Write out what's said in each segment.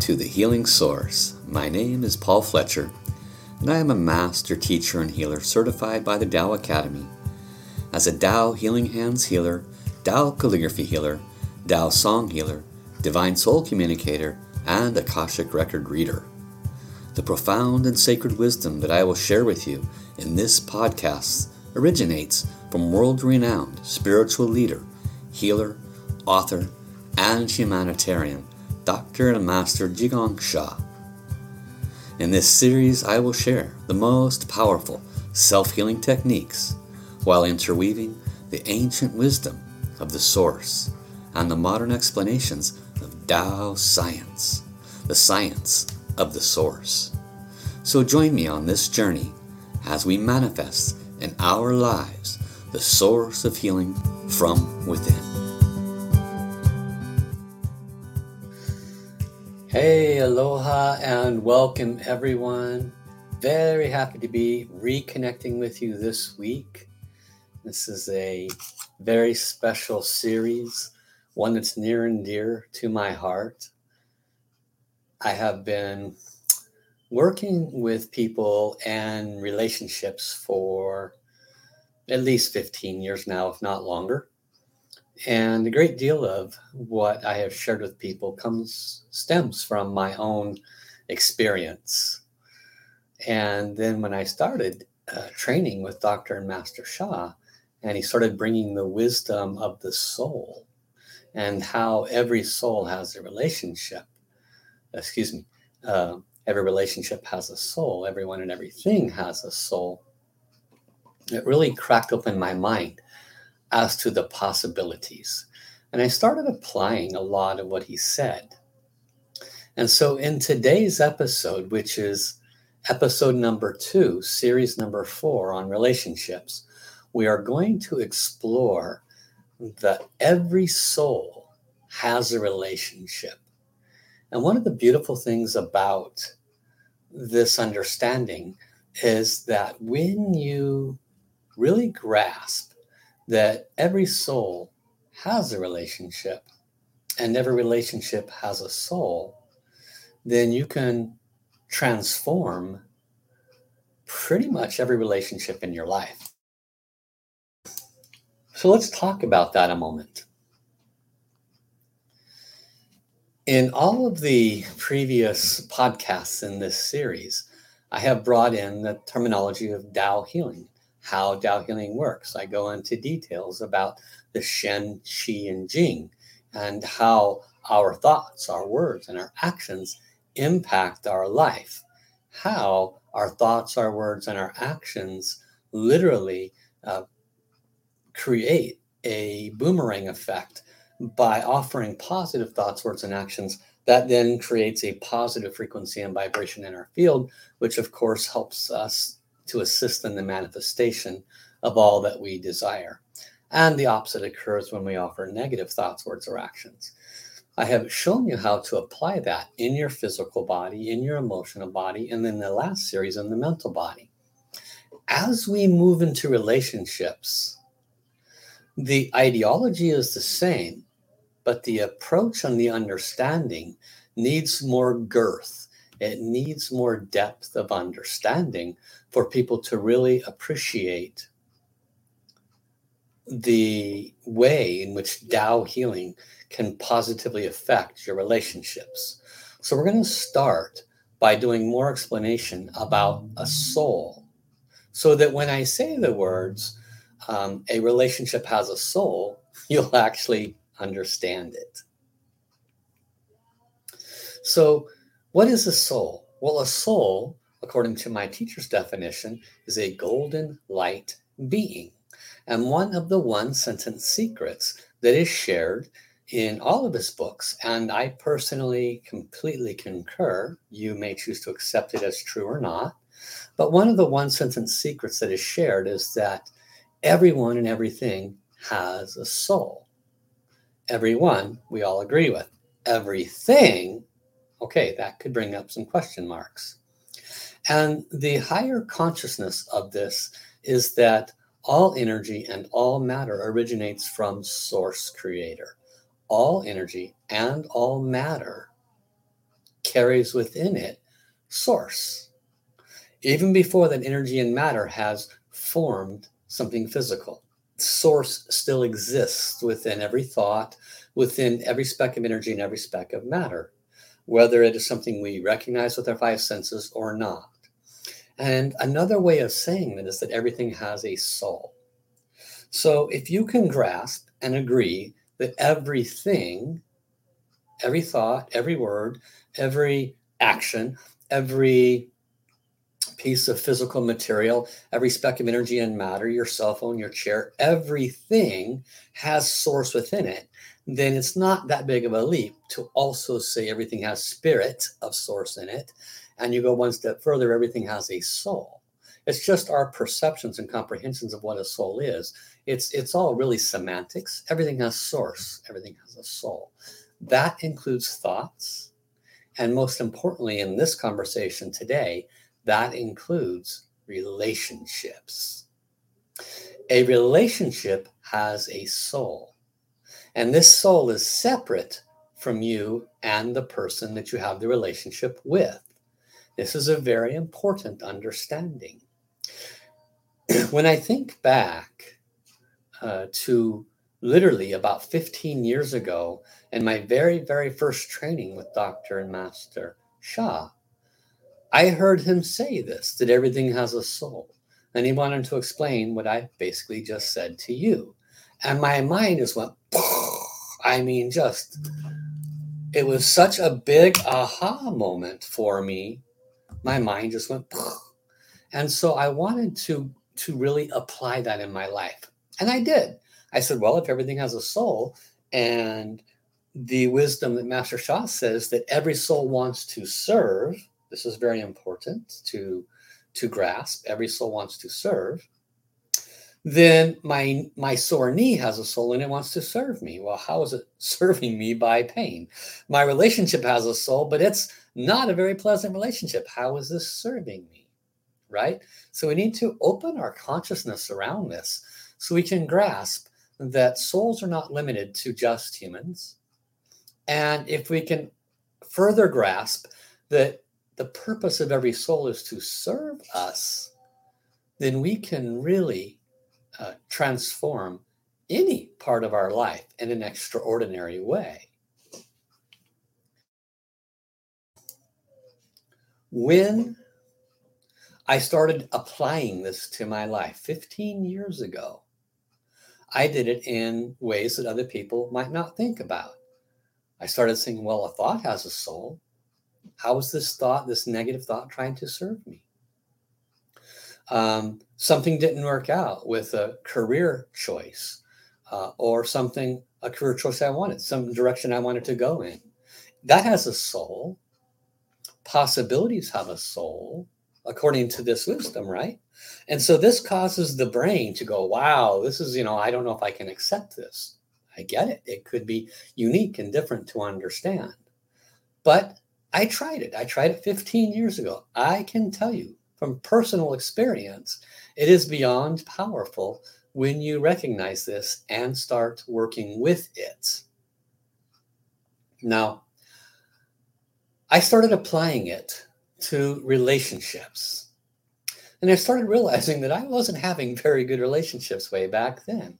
To the Healing Source. My name is Paul Fletcher, and I am a master teacher and healer certified by the Tao Academy. As a Tao Healing Hands healer, Tao calligraphy healer, Tao song healer, divine soul communicator, and Akashic record reader. The profound and sacred wisdom that I will share with you in this podcast originates from world renowned spiritual leader, healer, author, and humanitarian Dr. and Master Zhi Gang Sha. In this series, I will share the most powerful self healing techniques while interweaving the ancient wisdom of the Source and the modern explanations of Tao science, the science of the Source. So join me on this journey as we manifest in our lives the source of healing from within. Hey, aloha, and welcome everyone. Very happy to be reconnecting with you this week. This is a very special series, one that's near and dear to my heart. I have been working with people and relationships for at least 15 years now, if not longer. And a great deal of what I have shared with people comes stems from my own experience. And then when I started uh, training with Dr. and Master Sha, and he started bringing the wisdom of the soul and how every soul has a relationship. Excuse me. Uh, every relationship has a soul. Everyone and everything has a soul. It really cracked open my mind as to the possibilities. And I started applying a lot of what he said. And so in today's episode, which is episode number two, series number four on relationships, we are going to explore that every soul has a relationship. And one of the beautiful things about this understanding is that when you really grasp that every soul has a relationship and every relationship has a soul, then you can transform pretty much every relationship in your life. So let's talk about that a moment. In all of the previous podcasts in this series, I have brought in the terminology of Tao healing how Tao Healing works. I go into details about the Shen, Qi, and Jing and how our thoughts, our words, and our actions impact our life. How our thoughts, our words, and our actions literally uh, create a boomerang effect by offering positive thoughts, words, and actions that then creates a positive frequency and vibration in our field, which of course helps us to assist in the manifestation of all that we desire. And the opposite occurs when we offer negative thoughts, words, or actions. I have shown you how to apply that in your physical body, in your emotional body, and then the last series in the mental body. As we move into relationships, the ideology is the same, but the approach and the understanding needs more girth. It needs more depth of understanding for people to really appreciate the way in which Tao healing can positively affect your relationships. So, we're going to start by doing more explanation about a soul so that when I say the words, um, a relationship has a soul, you'll actually understand it. So, what is a soul? Well, a soul according to my teacher's definition, is a golden light being. And one of the one sentence secrets that is shared in all of his books, and I personally completely concur. You may choose to accept it as true or not. But one of the one sentence secrets that is shared is that everyone and everything has a soul. Everyone, we all agree with. Everything, okay, that could bring up some question marks. And the higher consciousness of this is that all energy and all matter originates from source creator. All energy and all matter carries within it source. Even before that energy and matter has formed something physical, source still exists within every thought, within every speck of energy and every speck of matter, whether it is something we recognize with our five senses or not. And another way of saying that is that everything has a soul. So if you can grasp and agree that everything, every thought, every word, every action, every piece of physical material, every speck of energy and matter, your cell phone, your chair, everything has source within it, then it's not that big of a leap to also say everything has spirit of source in it. And you go one step further, everything has a soul. It's just our perceptions and comprehensions of what a soul is. It's it's all really semantics. Everything has source, everything has a soul. That includes thoughts. And most importantly, in this conversation today, that includes relationships. A relationship has a soul, and this soul is separate from you and the person that you have the relationship with. This is a very important understanding. when I think back uh, to literally about 15 years ago in my very, very first training with Dr. and Master Sha, I heard him say this that everything has a soul. And he wanted to explain what I basically just said to you. And my mind just went, I mean, just, it was such a big aha moment for me. My mind just went, and so I wanted to to really apply that in my life. And I did. I said, well, if everything has a soul and the wisdom that Master Sha says that every soul wants to serve, this is very important to, to grasp. Every soul wants to serve. Then my my sore knee has a soul and it wants to serve me. Well, how is it serving me by pain? My relationship has a soul, but it's not a very pleasant relationship. How is this serving me? Right? So we need to open our consciousness around this so we can grasp that souls are not limited to just humans. And if we can further grasp that the purpose of every soul is to serve us, then we can really uh, transform any part of our life in an extraordinary way. When I started applying this to my life 15 years ago, I did it in ways that other people might not think about. I started saying, well, a thought has a soul. How is this thought, this negative thought, trying to serve me? Um, something didn't work out with a career choice uh, or something, a career choice I wanted, some direction I wanted to go in. That has a soul. Possibilities have a soul, according to this wisdom, right? And so this causes the brain to go, wow, this is, you know, I don't know if I can accept this. I get it. It could be unique and different to understand. But I tried it. I tried it 15 years ago. I can tell you from personal experience, it is beyond powerful when you recognize this and start working with it. Now, I started applying it to relationships. And I started realizing that I wasn't having very good relationships way back then.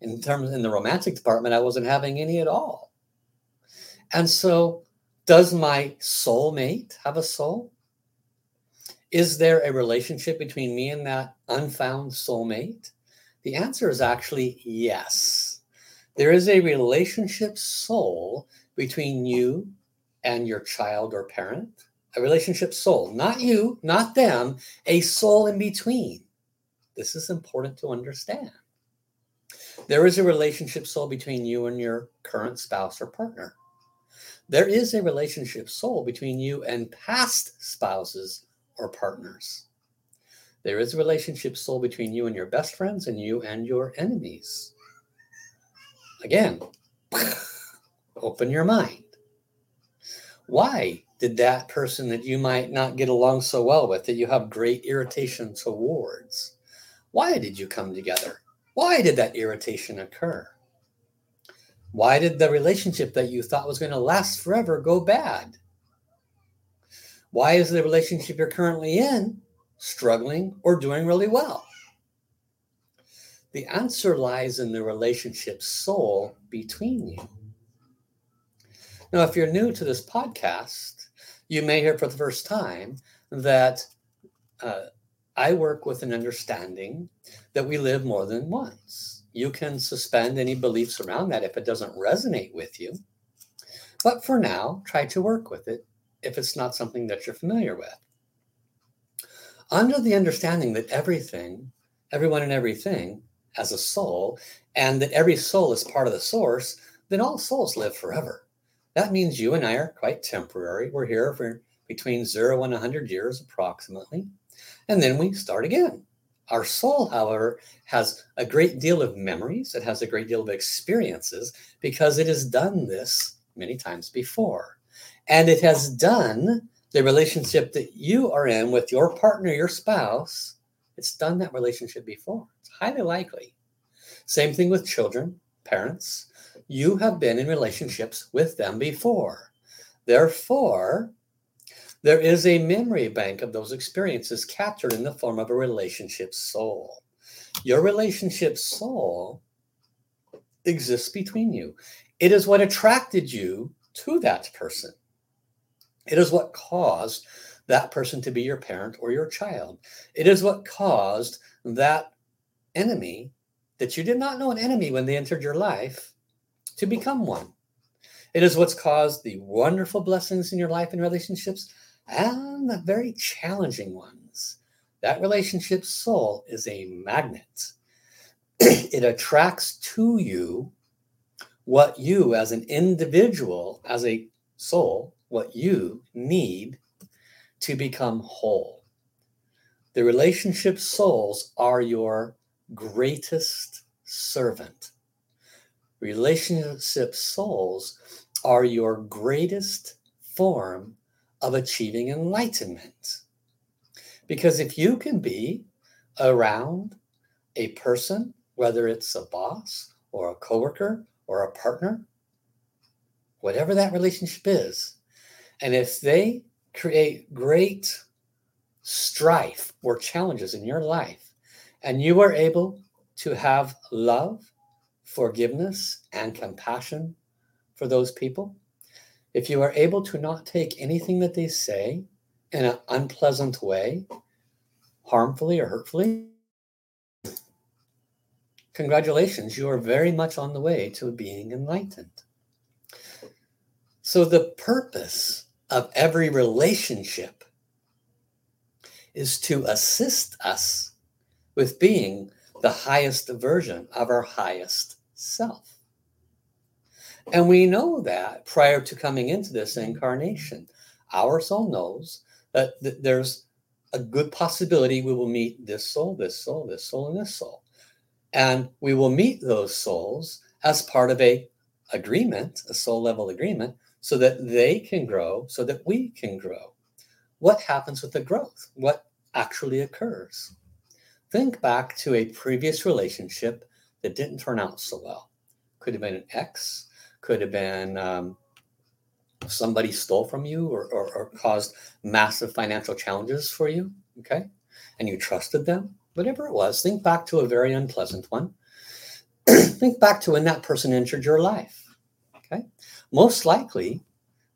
In terms in the romantic department, I wasn't having any at all. And so does my soulmate have a soul? Is there a relationship between me and that unfound soulmate? The answer is actually yes. There is a relationship soul between you and your child or parent, a relationship soul, not you, not them, a soul in between. This is important to understand. There is a relationship soul between you and your current spouse or partner. There is a relationship soul between you and past spouses or partners. There is a relationship soul between you and your best friends and you and your enemies. Again, open your mind. Why did that person that you might not get along so well with, that you have great irritation towards, why did you come together? Why did that irritation occur? Why did the relationship that you thought was going to last forever go bad? Why is the relationship you're currently in struggling or doing really well? The answer lies in the relationship soul between you. Now, if you're new to this podcast, you may hear for the first time that uh, I work with an understanding that we live more than once. You can suspend any beliefs around that if it doesn't resonate with you. But for now, try to work with it if it's not something that you're familiar with. Under the understanding that everything, everyone and everything has a soul, and that every soul is part of the source, then all souls live forever. That means you and I are quite temporary. We're here for between zero and 100 years approximately. And then we start again. Our soul, however, has a great deal of memories, it has a great deal of experiences because it has done this many times before. And it has done the relationship that you are in with your partner, your spouse, it's done that relationship before. It's highly likely. Same thing with children, parents. You have been in relationships with them before. Therefore, there is a memory bank of those experiences captured in the form of a relationship soul. Your relationship soul exists between you. It is what attracted you to that person. It is what caused that person to be your parent or your child. It is what caused that enemy that you did not know an enemy when they entered your life to become one. It is what's caused the wonderful blessings in your life and relationships and the very challenging ones. That relationship soul is a magnet. it attracts to you what you, as an individual, as a soul, what you need to become whole. The relationship souls are your greatest servant. Relationship souls are your greatest form of achieving enlightenment. Because if you can be around a person, whether it's a boss or a coworker or a partner, whatever that relationship is, and if they create great strife or challenges in your life, and you are able to have love, forgiveness, and compassion for those people, if you are able to not take anything that they say in an unpleasant way, harmfully or hurtfully, congratulations, you are very much on the way to being enlightened. So, the purpose of every relationship is to assist us with being the highest version of our highest self. And we know that prior to coming into this incarnation, our soul knows that th- there's a good possibility we will meet this soul, this soul, this soul, and this soul. And we will meet those souls as part of a agreement, a soul level agreement, so that they can grow, so that we can grow. What happens with the growth? What actually occurs? Think back to a previous relationship that didn't turn out so well. Could have been an ex, could have been um, somebody stole from you or, or, or caused massive financial challenges for you. Okay. And you trusted them, whatever it was. Think back to a very unpleasant one. think back to when that person entered your life. Okay. Most likely,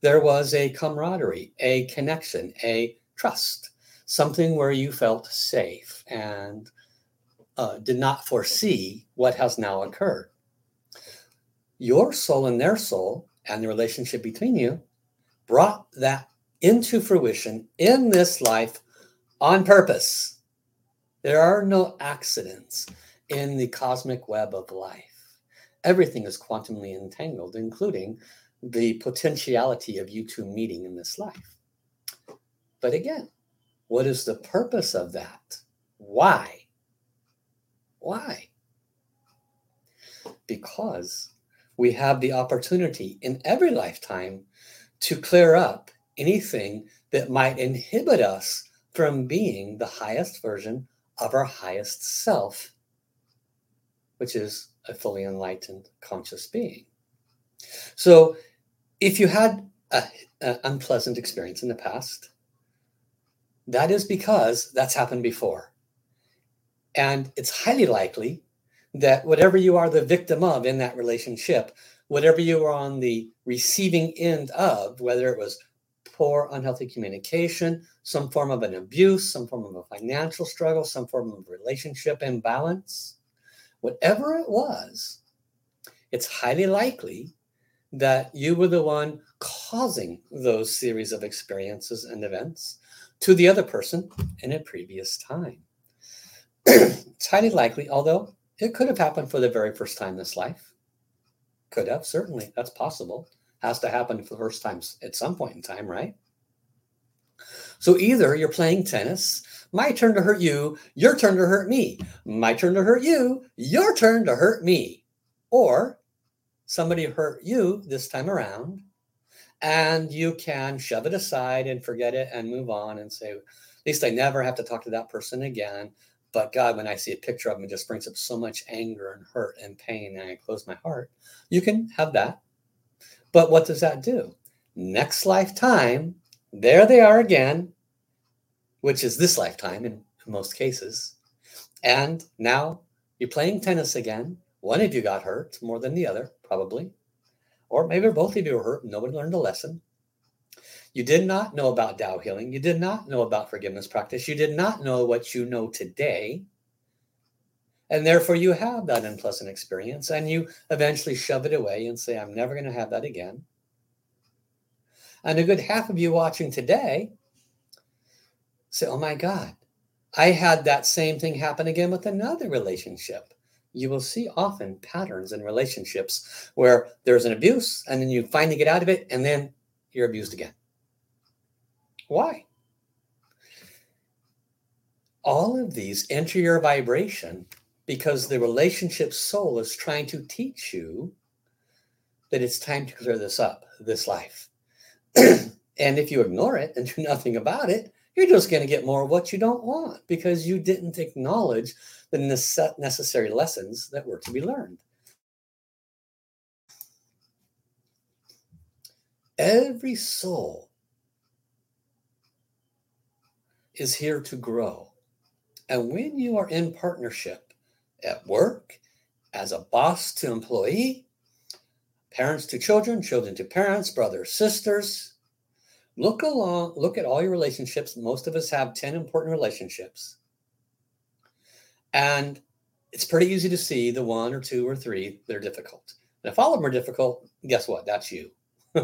there was a camaraderie, a connection, a trust, something where you felt safe and uh, did not foresee what has now occurred your soul and their soul and the relationship between you brought that into fruition in this life on purpose. There are no accidents in the cosmic web of life. Everything is quantumly entangled, including the potentiality of you two meeting in this life. But again, what is the purpose of that? Why? Why? Because we have the opportunity in every lifetime to clear up anything that might inhibit us from being the highest version of our highest self, which is a fully enlightened conscious being. So, if you had an unpleasant experience in the past, that is because that's happened before. And it's highly likely that whatever you are the victim of in that relationship, whatever you are on the receiving end of, whether it was poor, unhealthy communication, some form of an abuse, some form of a financial struggle, some form of relationship imbalance, whatever it was, it's highly likely that you were the one causing those series of experiences and events to the other person in a previous time. it's highly likely, although it could have happened for the very first time this life. Could have, certainly. That's possible. Has to happen for the first time at some point in time, right? So either you're playing tennis, my turn to hurt you, your turn to hurt me, my turn to hurt you, your turn to hurt me. Or somebody hurt you this time around, and you can shove it aside and forget it and move on and say, at least I never have to talk to that person again. But God, when I see a picture of him it just brings up so much anger and hurt and pain, and I close my heart. You can have that. But what does that do? Next lifetime, there they are again, which is this lifetime in most cases. And now you're playing tennis again. One of you got hurt more than the other, probably. Or maybe both of you were hurt. And nobody learned a lesson. You did not know about Tao healing. You did not know about forgiveness practice. You did not know what you know today. And therefore, you have that unpleasant experience and you eventually shove it away and say, I'm never going to have that again. And a good half of you watching today say, Oh my God, I had that same thing happen again with another relationship. You will see often patterns in relationships where there's an abuse and then you finally get out of it and then you're abused again. Why? All of these enter your vibration because the relationship soul is trying to teach you that it's time to clear this up, this life. and if you ignore it and do nothing about it, you're just going to get more of what you don't want because you didn't acknowledge the necessary lessons that were to be learned. Every soul is here to grow. And when you are in partnership at work, as a boss to employee, parents to children, children to parents, brothers, sisters, look along, look at all your relationships. Most of us have 10 important relationships. And it's pretty easy to see the one or two or three that are difficult. And if all of them are difficult, guess what? That's you.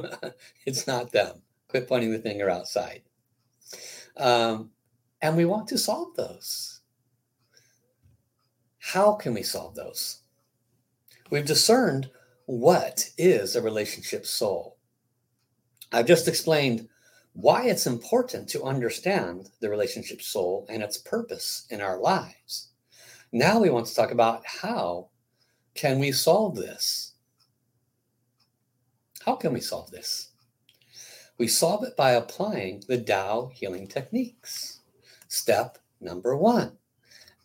it's not them. Quit pointing the finger outside. Um, and we want to solve those. How can we solve those? We've discerned what is a relationship soul. I've just explained why it's important to understand the relationship soul and its purpose in our lives. Now we want to talk about how can we solve this? How can we solve this? We solve it by applying the Tao healing techniques. Step number one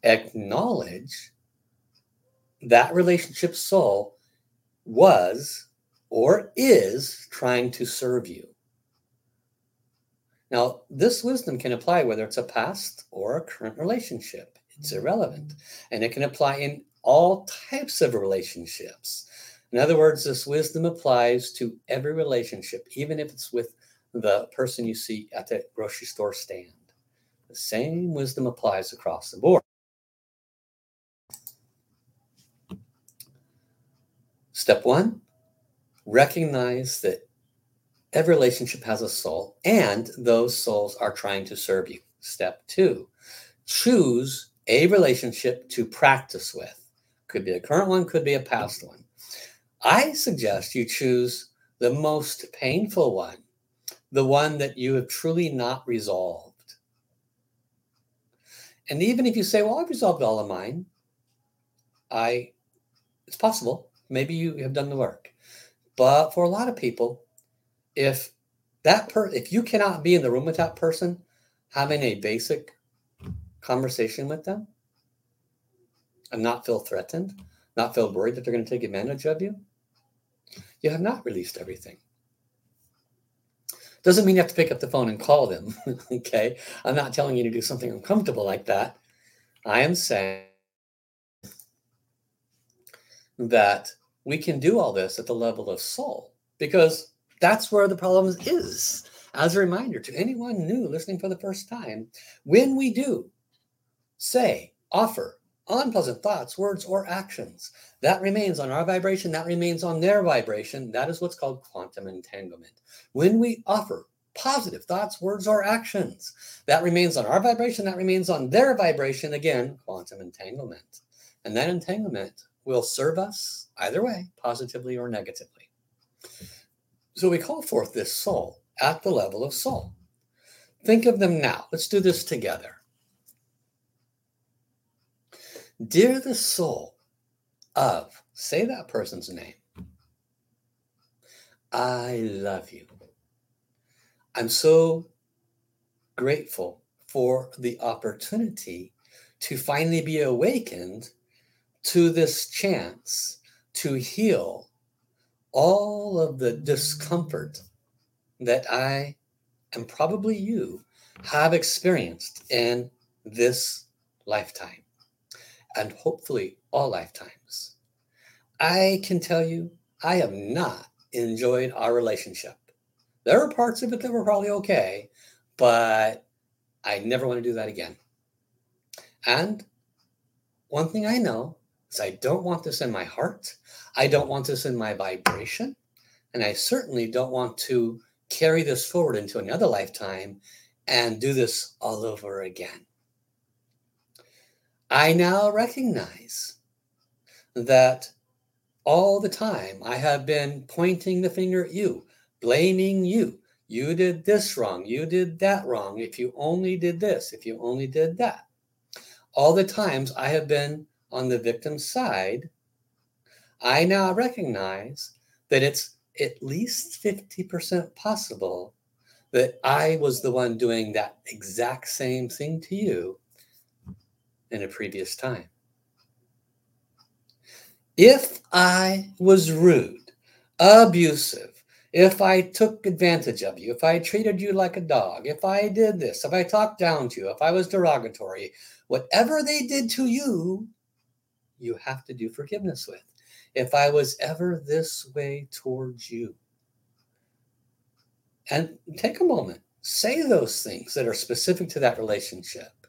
acknowledge that relationship soul was or is trying to serve you. Now, this wisdom can apply whether it's a past or a current relationship. It's irrelevant. And it can apply in all types of relationships. In other words, this wisdom applies to every relationship, even if it's with the person you see at the grocery store stand. The same wisdom applies across the board. Step one recognize that every relationship has a soul and those souls are trying to serve you. Step two choose a relationship to practice with. Could be a current one, could be a past one. I suggest you choose the most painful one, the one that you have truly not resolved. And even if you say, well, I've resolved all of mine, I it's possible. Maybe you have done the work. But for a lot of people, if that per if you cannot be in the room with that person, having a basic conversation with them and not feel threatened, not feel worried that they're going to take advantage of you, you have not released everything. Doesn't mean you have to pick up the phone and call them. okay. I'm not telling you to do something uncomfortable like that. I am saying that we can do all this at the level of soul because that's where the problem is. As a reminder to anyone new listening for the first time, when we do say, offer unpleasant thoughts, words, or actions, that remains on our vibration, that remains on their vibration. That is what's called quantum entanglement. When we offer positive thoughts, words, or actions, that remains on our vibration, that remains on their vibration. Again, quantum entanglement. And that entanglement will serve us either way, positively or negatively. So we call forth this soul at the level of soul. Think of them now. Let's do this together. Dear the soul of, say that person's name. I love you. I'm so grateful for the opportunity to finally be awakened to this chance to heal all of the discomfort that I and probably you have experienced in this lifetime and hopefully all lifetimes. I can tell you, I have not enjoyed our relationship. There are parts of it that were probably okay, but I never want to do that again. And one thing I know I don't want this in my heart. I don't want this in my vibration. And I certainly don't want to carry this forward into another lifetime and do this all over again. I now recognize that all the time I have been pointing the finger at you, blaming you. You did this wrong. You did that wrong. If you only did this, if you only did that. All the times I have been on the victim's side, I now recognize that it's at least 50% possible that I was the one doing that exact same thing to you in a previous time. If I was rude, abusive, if I took advantage of you, if I treated you like a dog, if I did this, if I talked down to you, if I was derogatory, whatever they did to you, you have to do forgiveness with if I was ever this way towards you. And take a moment, say those things that are specific to that relationship.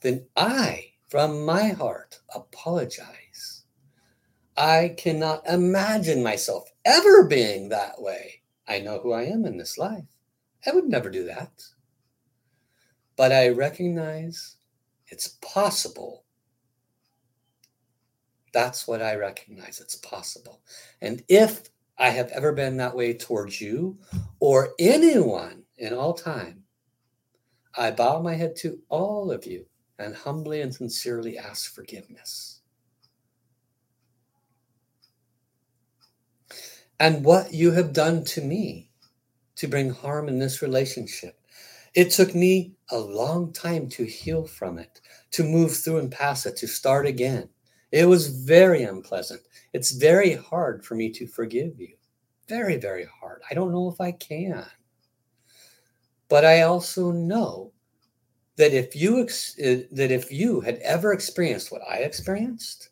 Then I, from my heart, apologize. I cannot imagine myself ever being that way. I know who I am in this life. I would never do that. But I recognize it's possible that's what I recognize. It's possible. And if I have ever been that way towards you or anyone in all time, I bow my head to all of you and humbly and sincerely ask forgiveness. And what you have done to me to bring harm in this relationship. It took me a long time to heal from it, to move through and pass it, to start again. It was very unpleasant. It's very hard for me to forgive you. Very, very hard. I don't know if I can. But I also know that if you ex- uh, that if you had ever experienced what I experienced,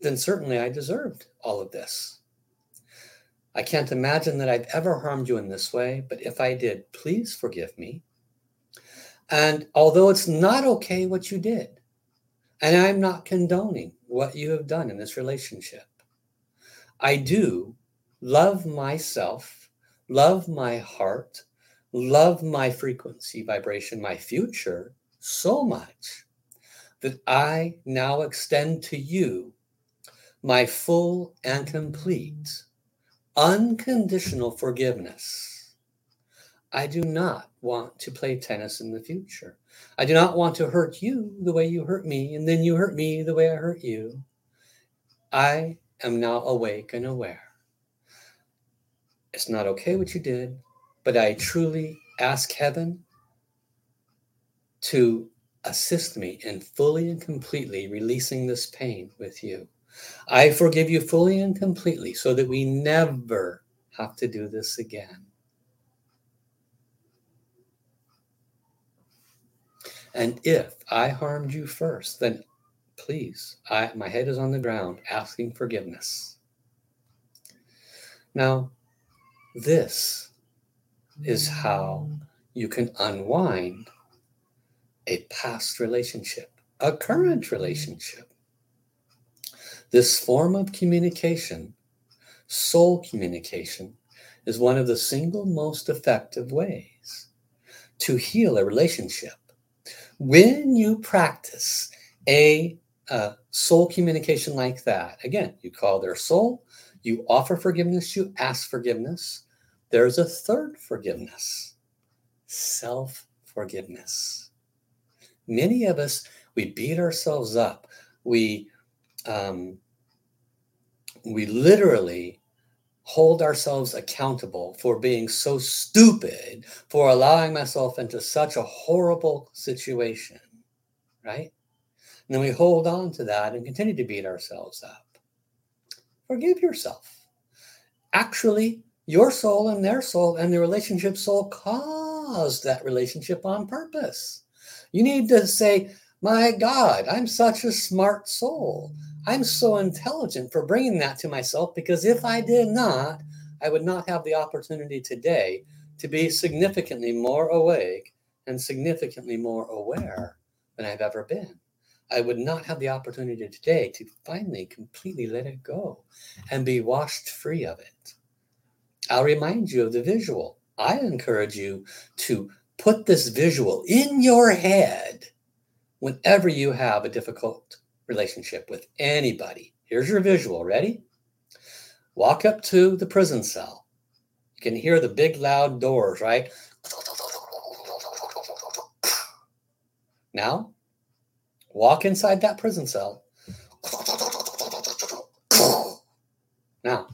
then certainly I deserved all of this. I can't imagine that I've ever harmed you in this way, but if I did, please forgive me. And although it's not okay what you did, and I'm not condoning what you have done in this relationship. I do love myself, love my heart, love my frequency, vibration, my future so much that I now extend to you my full and complete unconditional forgiveness. I do not want to play tennis in the future. I do not want to hurt you the way you hurt me, and then you hurt me the way I hurt you. I am now awake and aware. It's not okay what you did, but I truly ask heaven to assist me in fully and completely releasing this pain with you. I forgive you fully and completely so that we never have to do this again. And if I harmed you first, then please, I, my head is on the ground asking forgiveness. Now, this is how you can unwind a past relationship, a current relationship. This form of communication, soul communication, is one of the single most effective ways to heal a relationship. When you practice a, a soul communication like that, again, you call their soul, you offer forgiveness, you ask forgiveness. There's a third forgiveness self forgiveness. Many of us, we beat ourselves up. We, um, we literally hold ourselves accountable for being so stupid, for allowing myself into such a horrible situation, right? And then we hold on to that and continue to beat ourselves up. Forgive yourself. Actually, your soul and their soul and the relationship soul caused that relationship on purpose. You need to say, My God, I'm such a smart soul. I'm so intelligent for bringing that to myself because if I did not, I would not have the opportunity today to be significantly more awake and significantly more aware than I've ever been. I would not have the opportunity today to finally completely let it go and be washed free of it. I'll remind you of the visual. I encourage you to put this visual in your head whenever you have a difficult relationship with anybody. Here's your visual. Ready? Walk up to the prison cell. You can hear the big loud doors, right? Now, walk inside that prison cell. Now,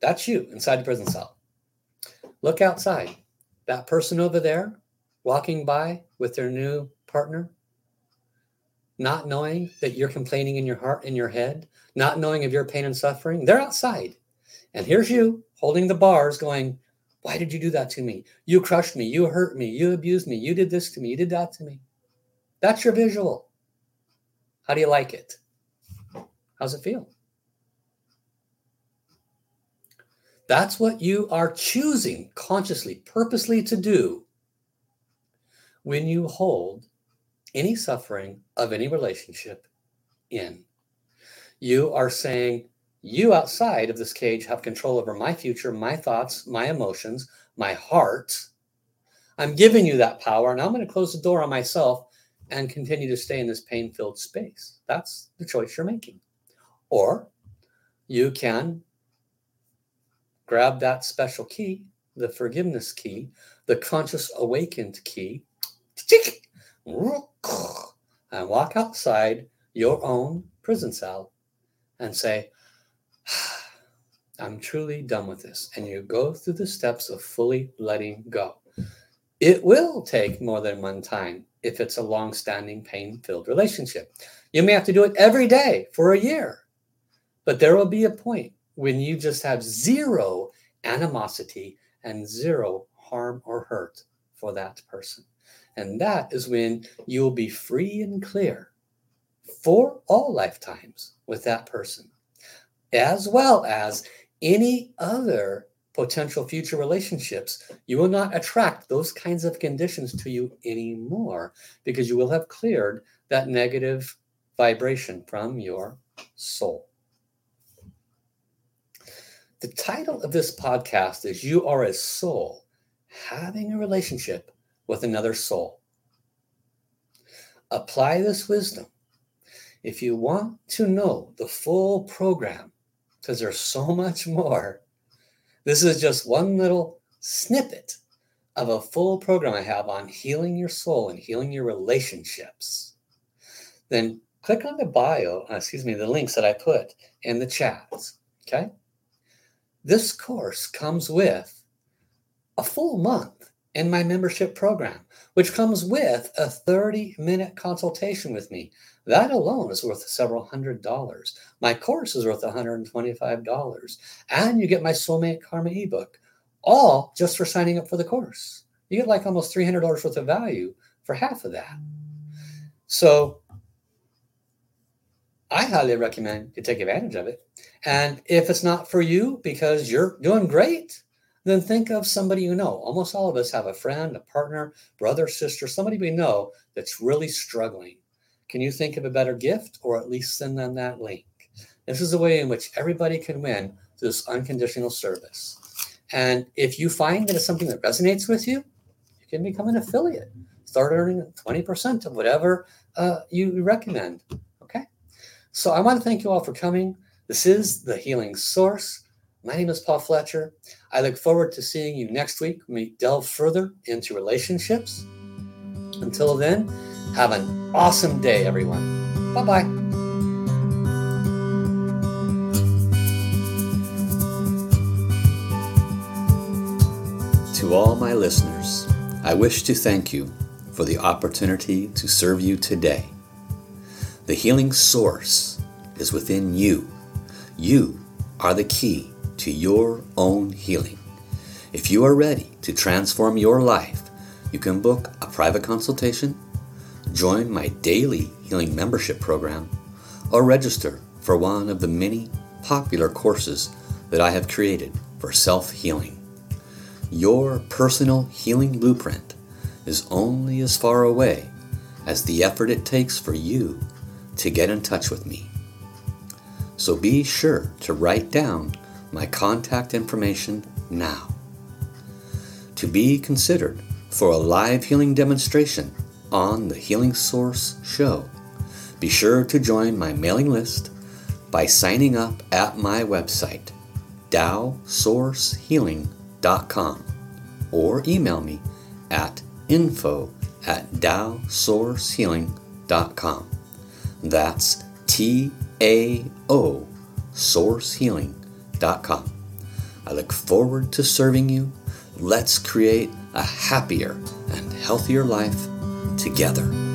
that's you inside the prison cell. Look outside. That person over there walking by with their new partner, not knowing that you're complaining in your heart, in your head, not knowing of your pain and suffering, they're outside. And here's you holding the bars going, Why did you do that to me? You crushed me. You hurt me. You abused me. You did this to me. You did that to me. That's your visual. How do you like it? How's it feel? That's what you are choosing consciously, purposely to do when you hold any suffering of any relationship in. You are saying, You outside of this cage have control over my future, my thoughts, my emotions, my heart. I'm giving you that power, and I'm going to close the door on myself and continue to stay in this pain filled space. That's the choice you're making. Or you can grab that special key, the forgiveness key, the conscious awakened key, and walk outside your own prison cell and say, I'm truly done with this. And you go through the steps of fully letting go. It will take more than one time if it's a long standing pain filled relationship. You may have to do it every day for a year, but there will be a point when you just have zero animosity and zero harm or hurt for that person. And that is when you'll be free and clear for all lifetimes with that person, as well as any other potential future relationships. You will not attract those kinds of conditions to you anymore because you will have cleared that negative vibration from your soul. The title of this podcast is You Are a Soul Having a Relationship with Another Soul. Apply this wisdom. If you want to know the full program, because there's so much more, this is just one little snippet of a full program I have on healing your soul and healing your relationships. Then click on the bio, uh, excuse me, the links that I put in the chats. Okay. This course comes with a full month in my membership program, which comes with a 30 minute consultation with me. That alone is worth several hundred dollars. My course is worth $125. And you get my Soulmate Karma ebook, all just for signing up for the course. You get like almost $300 worth of value for half of that. So I highly recommend you take advantage of it. And if it's not for you because you're doing great, then think of somebody you know. Almost all of us have a friend, a partner, brother, sister, somebody we know that's really struggling. Can you think of a better gift or at least send them that link? This is a way in which everybody can win this unconditional service. And if you find that it's something that resonates with you, you can become an affiliate. Start earning 20% of whatever uh, you recommend. Okay. So I want to thank you all for coming. This is the Healing Source. My name is Paul Fletcher. I look forward to seeing you next week when we delve further into relationships. Until then, have an awesome day, everyone. Bye bye. To all my listeners, I wish to thank you for the opportunity to serve you today. The healing source is within you. You are the key to your own healing. If you are ready to transform your life, you can book a private consultation, join my daily healing membership program, or register for one of the many popular courses that I have created for self healing. Your personal healing blueprint is only as far away as the effort it takes for you to get in touch with me. So be sure to write down my contact information now. To be considered for a live healing demonstration on the Healing Source show, be sure to join my mailing list by signing up at my website, TaoSourceHealing.com, or email me at info at TaoSourceHealing.com. That's T A O Source I look forward to serving you. Let's create a happier and healthier life together.